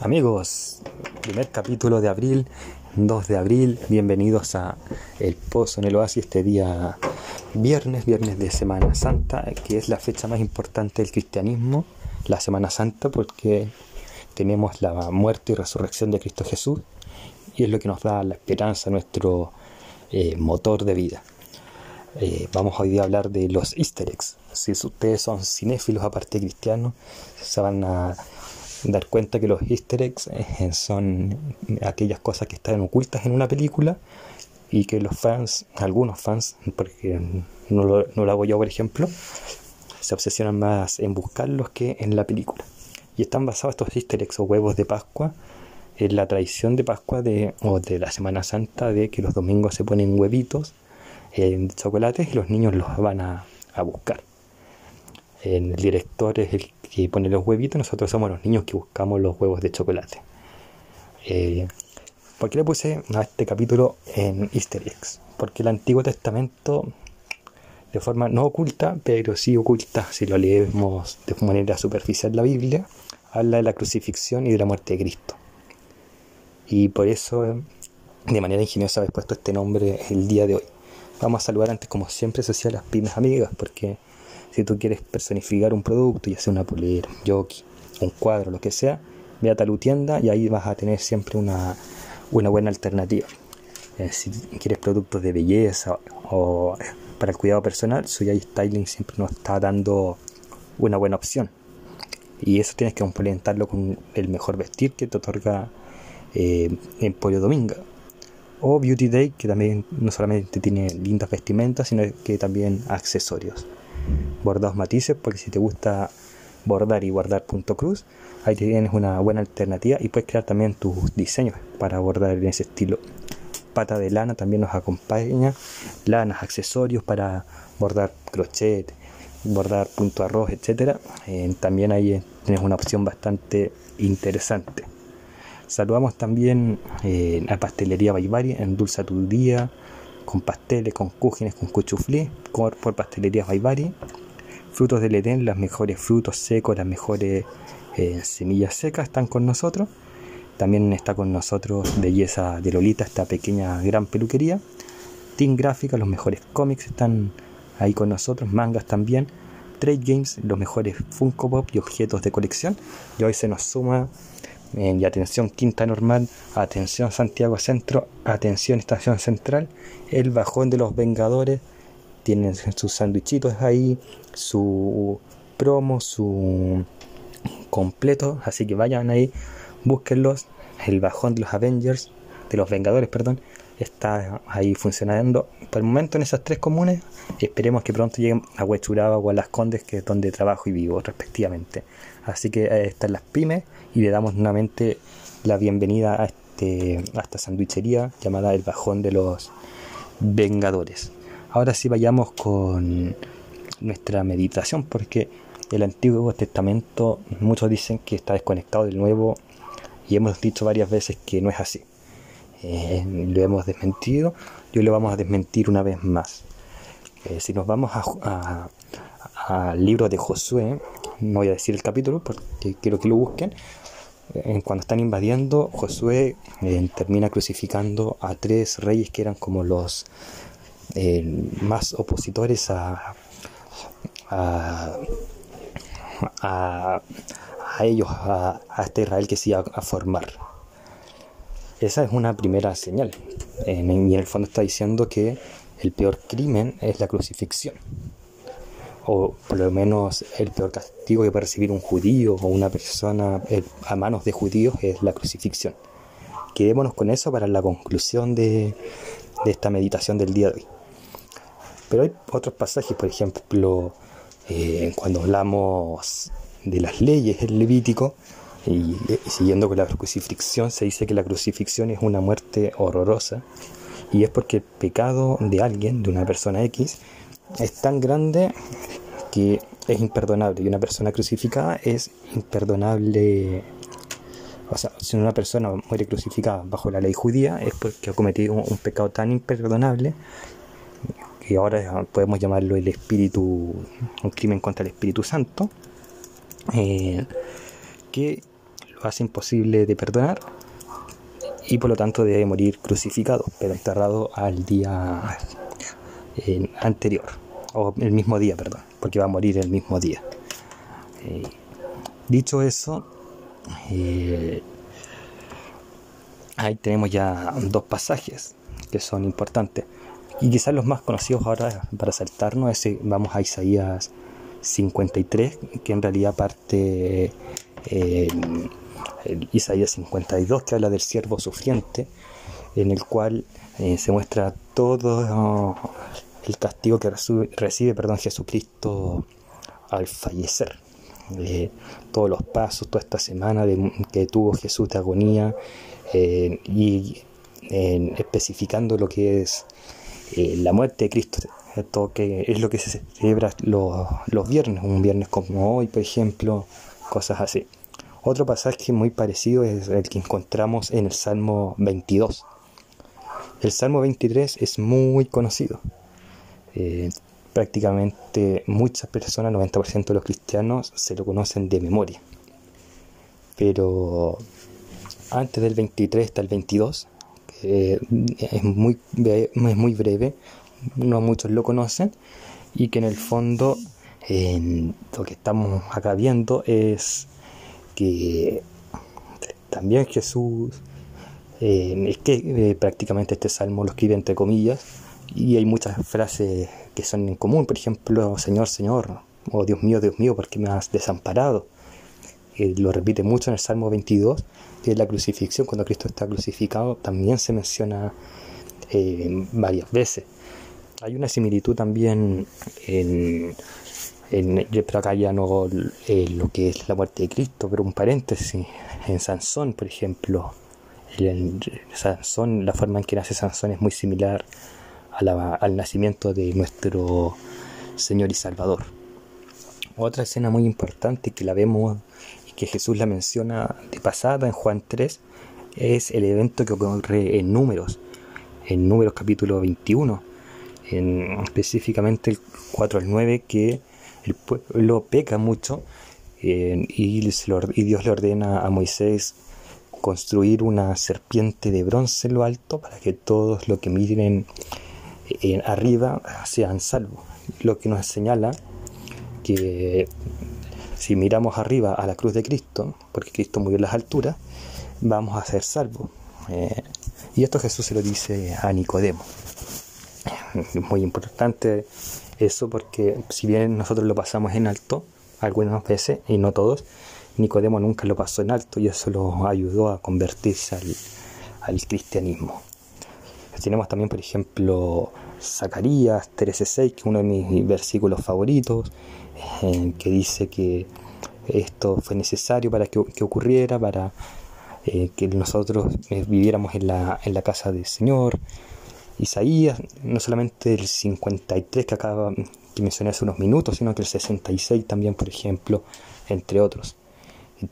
Amigos, primer capítulo de abril, 2 de abril, bienvenidos a El Pozo en el Oasis este día viernes, viernes de Semana Santa, que es la fecha más importante del cristianismo, la Semana Santa, porque tenemos la muerte y resurrección de Cristo Jesús y es lo que nos da la esperanza, nuestro eh, motor de vida. Eh, vamos hoy a hablar de los easter eggs. Si ustedes son cinéfilos aparte cristianos, se van a dar cuenta que los easter eggs eh, son aquellas cosas que están ocultas en una película y que los fans, algunos fans, porque no lo, no lo hago yo por ejemplo, se obsesionan más en buscarlos que en la película. Y están basados estos easter eggs o huevos de Pascua en la tradición de Pascua de, o de la Semana Santa de que los domingos se ponen huevitos en chocolates y los niños los van a, a buscar. El director es el que pone los huevitos, nosotros somos los niños que buscamos los huevos de chocolate. Eh, ¿Por qué le puse a este capítulo en Easter eggs? Porque el Antiguo Testamento, de forma no oculta, pero sí oculta, si lo leemos de manera superficial la Biblia, habla de la crucifixión y de la muerte de Cristo. Y por eso, de manera ingeniosa, he puesto este nombre el día de hoy. Vamos a saludar antes, como siempre, a las pymes amigas, porque si tú quieres personificar un producto, ya sea una polera, un jockey, un cuadro, lo que sea, ve a tu tienda y ahí vas a tener siempre una, buena alternativa. Eh, si quieres productos de belleza o para el cuidado personal, Suyai Styling siempre nos está dando una buena opción. Y eso tienes que complementarlo con el mejor vestir que te otorga eh, en Pollo Dominga. O Beauty Day, que también no solamente tiene lindas vestimentas, sino que también accesorios bordados matices, porque si te gusta bordar y guardar punto cruz, ahí tienes una buena alternativa y puedes crear también tus diseños para bordar en ese estilo. Pata de lana también nos acompaña, lanas, accesorios para bordar crochet, bordar punto arroz, etcétera. Eh, también ahí tienes una opción bastante interesante. Saludamos también eh, a Pastelería Baibari en Dulce tu Día, con pasteles, con cúgenes, con cuchuflí, por, pastelerías Baibari. Frutos del Edén, los mejores frutos secos, las mejores eh, semillas secas están con nosotros. También está con nosotros Belleza de Lolita, esta pequeña gran peluquería. Team Gráfica, los mejores cómics están ahí con nosotros. Mangas también. Trade Games, los mejores Funko Pop y objetos de colección. Y hoy se nos suma atención Quinta Normal, atención Santiago Centro, atención Estación Central, el bajón de los Vengadores, tienen sus sandwichitos ahí, su promo, su completo, así que vayan ahí, búsquenlos, el bajón de los Avengers, de los Vengadores, perdón, está ahí funcionando por el momento en esas tres comunes. Esperemos que pronto lleguen a Huechuraba o a Las Condes, que es donde trabajo y vivo respectivamente. Así que ahí están las pymes y le damos nuevamente la bienvenida a, este, a esta sandwichería llamada El Bajón de los Vengadores. Ahora sí vayamos con nuestra meditación porque el Antiguo Testamento muchos dicen que está desconectado del Nuevo y hemos dicho varias veces que no es así. Eh, lo hemos desmentido y hoy lo vamos a desmentir una vez más. Eh, si nos vamos al libro de Josué, no voy a decir el capítulo porque quiero que lo busquen. Cuando están invadiendo, Josué eh, termina crucificando a tres reyes que eran como los más opositores a, a, a, ellos, a, este Israel que se iba a formar. Esa es una primera señal. y en el fondo está diciendo que el peor crimen es la crucifixión o por lo menos el peor castigo que puede recibir un judío o una persona eh, a manos de judíos es la crucifixión. Quedémonos con eso para la conclusión de, esta meditación del día de hoy. Pero hay otros pasajes, por ejemplo, eh, cuando hablamos de las leyes en Levítico, y, siguiendo con la crucifixión, se dice que la crucifixión es una muerte horrorosa, y es porque el pecado de alguien, de una persona X, es tan grande que es imperdonable y una persona crucificada es imperdonable. O sea, si una persona muere crucificada bajo la ley judía es porque ha cometido un, pecado tan imperdonable que ahora podemos llamarlo el espíritu, un crimen contra el Espíritu Santo, eh, que lo hace imposible de perdonar y por lo tanto debe morir crucificado, pero enterrado al día eh, anterior, o el mismo día, perdón, porque va a morir el mismo día. Eh, dicho eso, eh, ahí tenemos ya dos pasajes que son importantes. Y quizás los más conocidos ahora para saltarnos es, vamos a Isaías 53, que en realidad parte Isaías 52, que habla del siervo sufriente, en el cual eh, se muestra todo el castigo que recibe perdón, Jesucristo al fallecer. Eh, todos los pasos, toda esta semana que tuvo Jesús de agonía eh, y especificando lo que es la muerte de Cristo, esto que es lo que se celebra los, los viernes, un viernes como hoy, por ejemplo, cosas así. Otro pasaje muy parecido es el que encontramos en el Salmo 22. El Salmo 23 es muy conocido. Eh, prácticamente muchas personas, 90% de los cristianos, se lo conocen de memoria. Pero antes del 23 está el 22, que es muy, es muy breve, no muchos lo conocen, y que en el fondo lo que estamos acá viendo es que también Jesús, eh, es que eh, prácticamente este salmo lo escribe entre comillas y hay muchas frases que son en común, por ejemplo, Señor, Señor, o Dios mío, Dios mío, ¿por qué me has desamparado? Eh, lo repite mucho en el Salmo 22, que es la crucifixión, cuando Cristo está crucificado, también se menciona varias veces. Hay una similitud también en en, pero acá ya no eh, lo que es la muerte de Cristo, pero un paréntesis, en Sansón, por ejemplo, en Sansón, la forma en que nace Sansón es muy similar al nacimiento de nuestro Señor y Salvador. Otra escena muy importante que la vemos que Jesús la menciona de pasada en Juan 3 es el evento que ocurre en Números, en Números capítulo 21, en, específicamente el 4 al 9, que el pueblo peca mucho eh, y, Dios le ordena a Moisés construir una serpiente de bronce en lo alto para que todos los que miren eh, arriba sean salvos. Lo que nos señala que si miramos arriba a la cruz de Cristo, porque Cristo murió en las alturas, vamos a ser salvos. Eh, y esto Jesús se lo dice a Nicodemo. Muy importante eso porque si bien nosotros lo pasamos en alto algunas veces y no todos, Nicodemo nunca lo pasó en alto y eso lo ayudó a convertirse al, cristianismo. Tenemos también, por ejemplo, Zacarías 13:6, que es uno de mis versículos favoritos, que dice que esto fue necesario para que, ocurriera, para eh, que nosotros eh, viviéramos en la, en la casa del Señor, Isaías, no solamente el 53 que acaba que mencioné hace unos minutos, sino que el 66 también, por ejemplo, entre otros.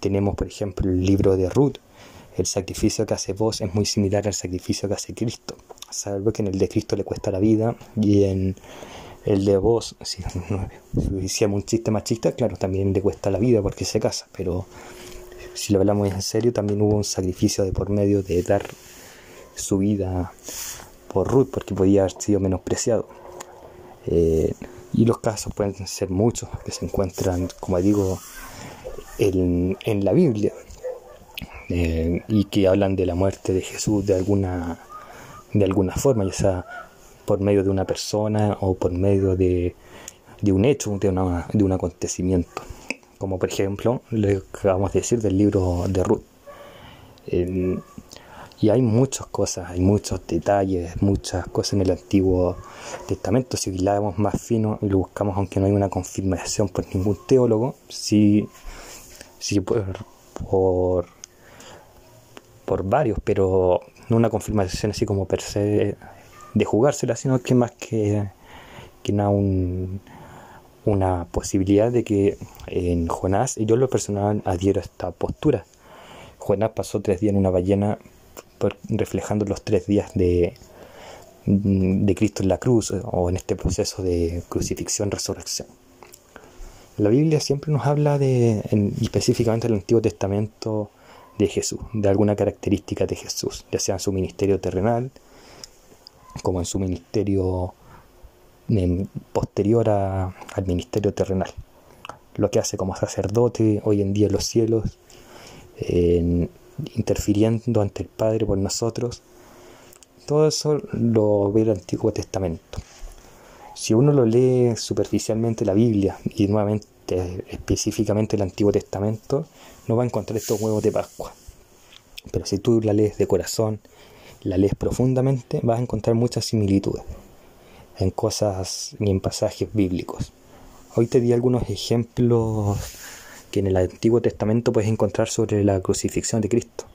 tenemos, por ejemplo, el libro de Ruth. El sacrificio que hace vos es muy similar al sacrificio que hace Cristo, salvo que en el de Cristo le cuesta la vida y en el de vos, si, hiciéramos un chiste machista, claro, también le cuesta la vida porque se casa, pero si lo hablamos en serio, también hubo un sacrificio de por medio de dar su vida por Ruth porque podía haber sido menospreciado. Eh, y los casos pueden ser muchos que se encuentran, como digo, en, la Biblia eh, y que hablan de la muerte de Jesús de alguna, de alguna forma, ya sea por medio de una persona o por medio de, de un hecho, de, de un acontecimiento. Como por ejemplo, le acabamos de decir del libro de Ruth. Y hay muchas cosas, hay muchos detalles, muchas cosas en el Antiguo Testamento. Si vamos más fino y lo buscamos, aunque no hay una confirmación por ningún teólogo, sí, sí por, por, varios, pero no una confirmación así como per se de jugársela, sino que más que, que nada una posibilidad de que en Jonás, y yo lo personal adhiero a esta postura, Jonás pasó tres días en una ballena reflejando los tres días de, de Cristo en la cruz o en este proceso de crucifixión, resurrección. La Biblia siempre nos habla de, específicamente el Antiguo Testamento, de Jesús, de alguna característica de Jesús, ya sea en su ministerio terrenal, como en su ministerio posterior al ministerio terrenal. Lo que hace como sacerdote hoy en día en los cielos, interfiriendo ante el Padre por nosotros. Todo eso lo ve el Antiguo Testamento. Si uno lo lee superficialmente la Biblia y nuevamente específicamente el Antiguo Testamento, no va a encontrar estos huevos de Pascua. Pero si tú la lees de corazón, la lees profundamente, vas a encontrar muchas similitudes en cosas y en pasajes bíblicos. Hoy te di algunos ejemplos que en el Antiguo Testamento puedes encontrar sobre la crucifixión de Cristo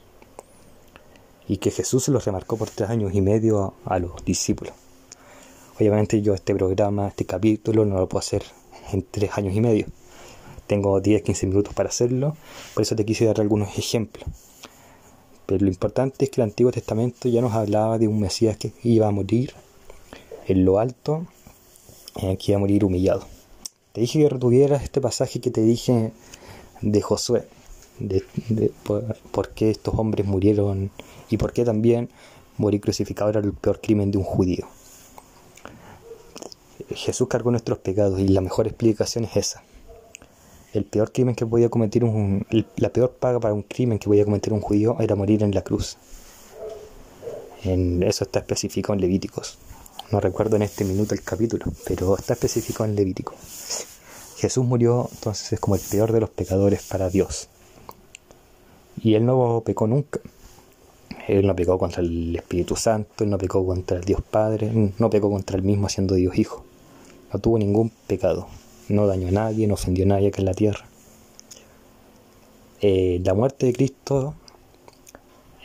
y que Jesús se los remarcó por tres años y medio a, los discípulos. Obviamente yo este programa, este capítulo no lo puedo hacer en tres años y medio. Tengo 10, 15 minutos para hacerlo, por eso te quise dar algunos ejemplos. Pero lo importante es que el Antiguo Testamento ya nos hablaba de un Mesías que iba a morir en lo alto, eh, que iba a morir humillado. Te dije que retuvieras este pasaje que te dije de Josué, de, por, qué estos hombres murieron y por qué también morir crucificado era el peor crimen de un judío. Jesús cargó nuestros pecados y la mejor explicación es esa. El peor crimen que podía cometer un, la peor paga para un crimen que podía cometer un judío era morir en la cruz. Eso está especificado en Levíticos. No recuerdo en este minuto el capítulo, pero está especificado en Levítico. Jesús murió entonces como el peor de los pecadores para Dios. Y él no pecó nunca. Él no pecó contra el Espíritu Santo, él no pecó contra el Dios Padre, no pecó contra él mismo siendo Dios Hijo. No tuvo ningún pecado. No dañó a nadie, no ofendió a nadie acá en la tierra. Eh, la muerte de Cristo,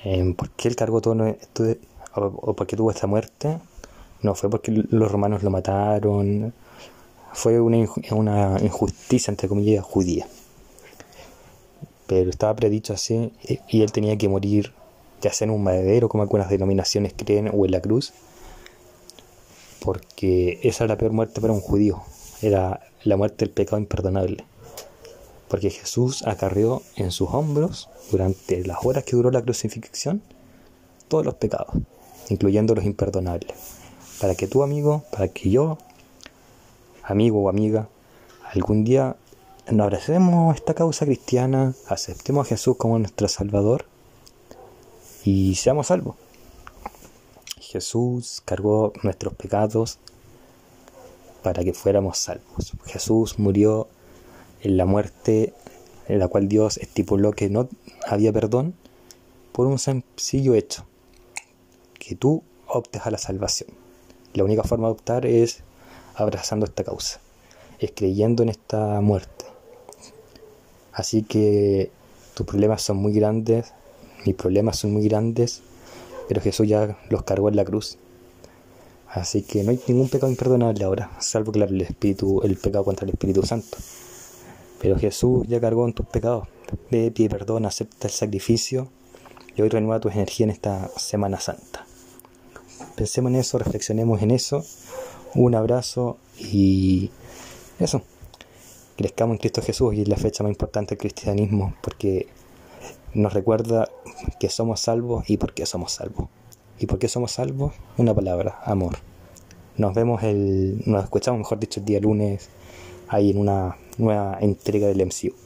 eh, ¿por qué él cargó todo esto? ¿O por qué tuvo esta muerte? No fue porque los romanos lo mataron, fue una, injusticia, entre comillas, judía. Pero estaba predicho así y él tenía que morir ya sea en un madero, como algunas denominaciones creen, o en la cruz, porque esa era la peor muerte para un judío, era la muerte del pecado imperdonable. Porque Jesús acarreó en sus hombros, durante las horas que duró la crucifixión, todos los pecados, incluyendo los imperdonables. Para que tu amigo, para que yo, amigo o amiga, algún día nos abracemos esta causa cristiana, aceptemos a Jesús como nuestro Salvador y seamos salvos. Jesús cargó nuestros pecados para que fuéramos salvos. Jesús murió en la muerte en la cual Dios estipuló que no había perdón por un sencillo hecho, que tú optes a la salvación. La única forma de optar es abrazando esta causa, es creyendo en esta muerte. Así que tus problemas son muy grandes, mis problemas son muy grandes, pero Jesús ya los cargó en la cruz. Así que no hay ningún pecado imperdonable ahora, salvo claro el espíritu, el pecado contra el Espíritu Santo. Pero Jesús ya cargó en tus pecados. Ve, pide perdón, acepta el sacrificio y hoy renueva tu energía en esta Semana Santa. Pensemos en eso, reflexionemos en eso un abrazo y eso. Crezcamos en Cristo Jesús y es la fecha más importante del cristianismo porque nos recuerda que somos salvos y por qué somos salvos. ¿Y por qué somos salvos? Una palabra, amor. Nos vemos el, nos escuchamos mejor dicho el día lunes ahí en una nueva entrega del MCU.